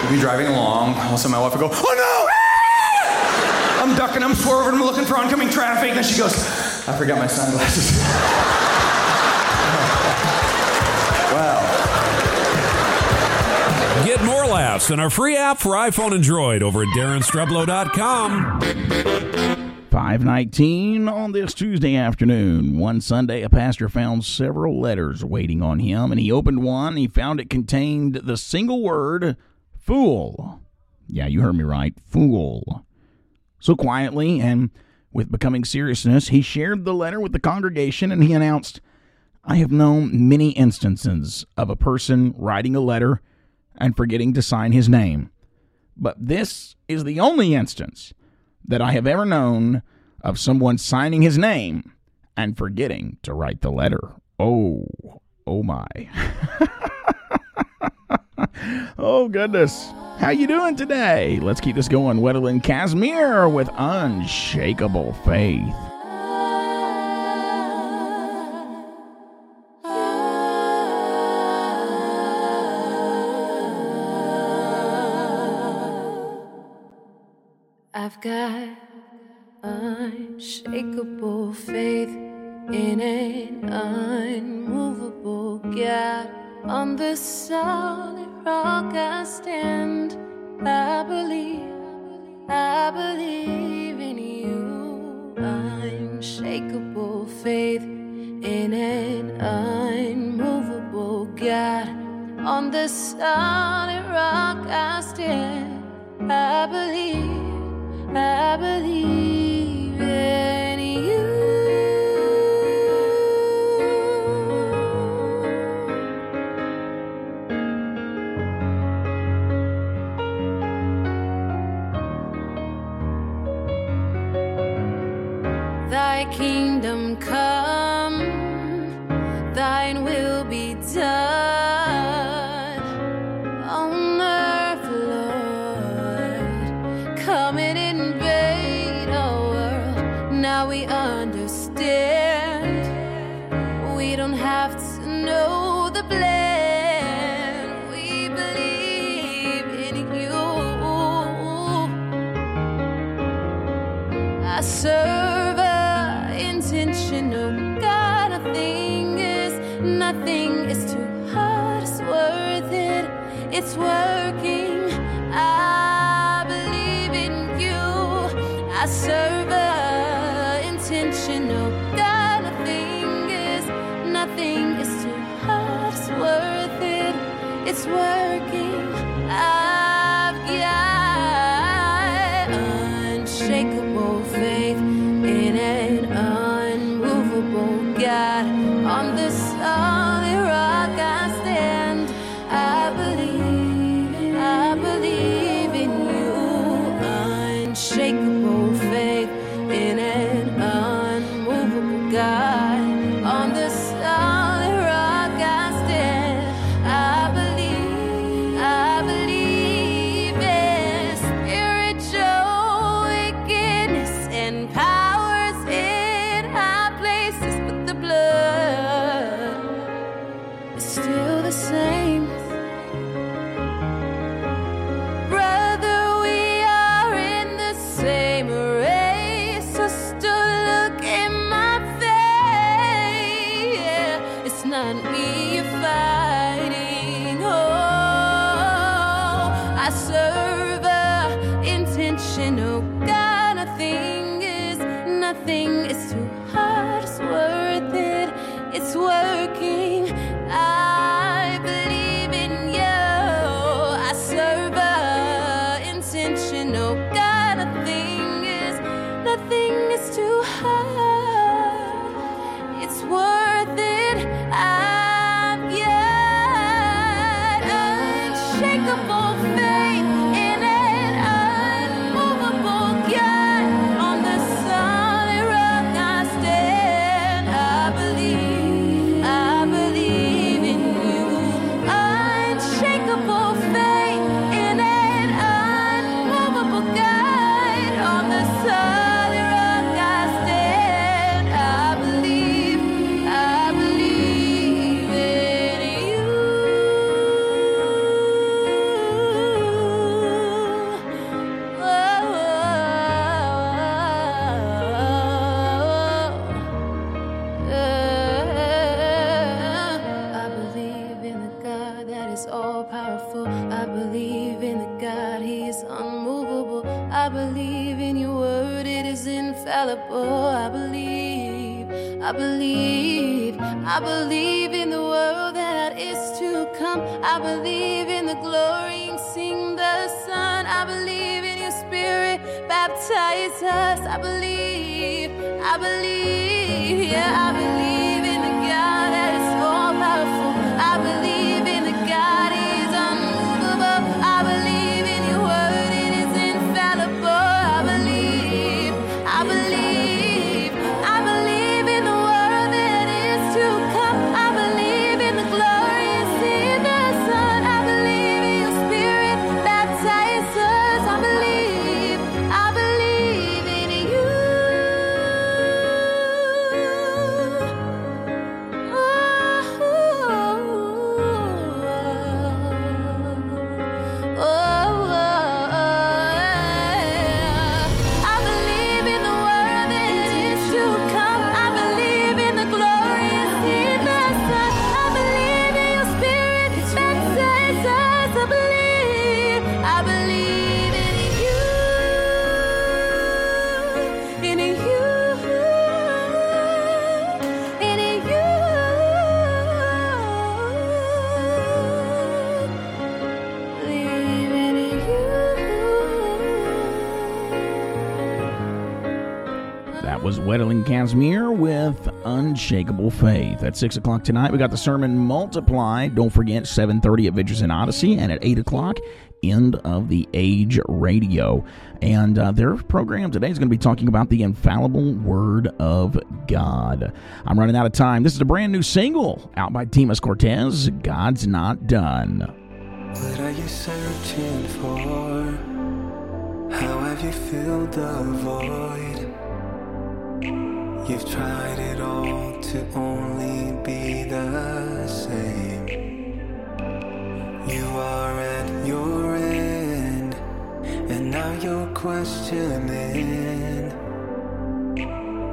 S22: We'll be driving along. All of a sudden, my wife will go, "Oh no!" [LAUGHS] I'm ducking, I'm swerving, I'm looking for oncoming traffic. And she goes, I forgot my sunglasses. [LAUGHS] wow.
S11: Get more laughs in our free app for iPhone and Droid over at DarenStreblow.com.
S1: 519 on this Tuesday afternoon. One Sunday, a pastor found several letters waiting on him, and he opened one. He found it contained the single word, fool. Yeah, you heard me right, fool. So quietly and with becoming seriousness, he shared the letter with the congregation and he announced, I have known many instances of a person writing a letter and forgetting to sign his name. But this is the only instance that I have ever known of someone signing his name and forgetting to write the letter. Oh, oh my. [LAUGHS] oh goodness. How you doing today? Let's keep this going. Madeline Casimir with Unshakable Faith.
S23: I've got unshakable faith in an unmovable God. On the solid rock I stand. I believe, I believe in you. Unshakable faith in an unmovable God. On the solid rock I stand. I believe, I believe in you. Thy kingdom come, thine will be done
S1: Madeline Casimir with Unshakable Faith. At 6 o'clock tonight, we got the sermon Multiply. Don't forget, 7.30 Adventures in Odyssey, and at 8 o'clock, End of the Age Radio. And uh, their program today is going to be talking about the infallible Word of God. I'm running out of time. This is a brand new single out by Timas Cortez, God's Not Done.
S15: What are you searching for? How have you filled the void? You've tried it all to only be the same. You are at your end, and now you're questioning.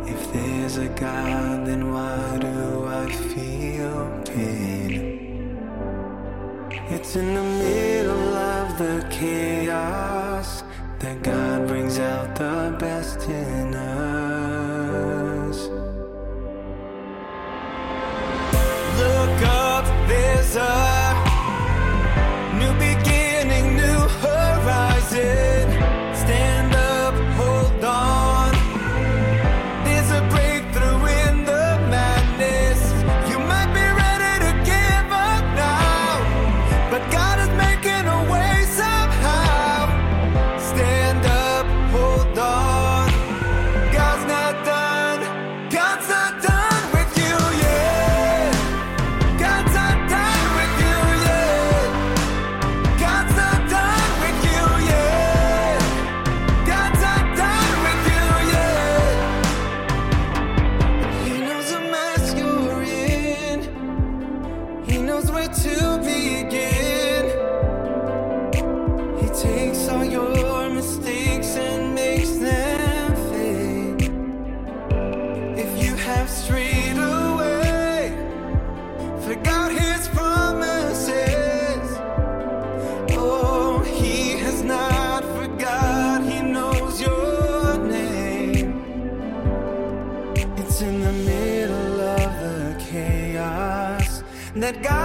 S15: If there's a God, then why do I feel pain? It's in the middle of the chaos that God brings out the best in that guy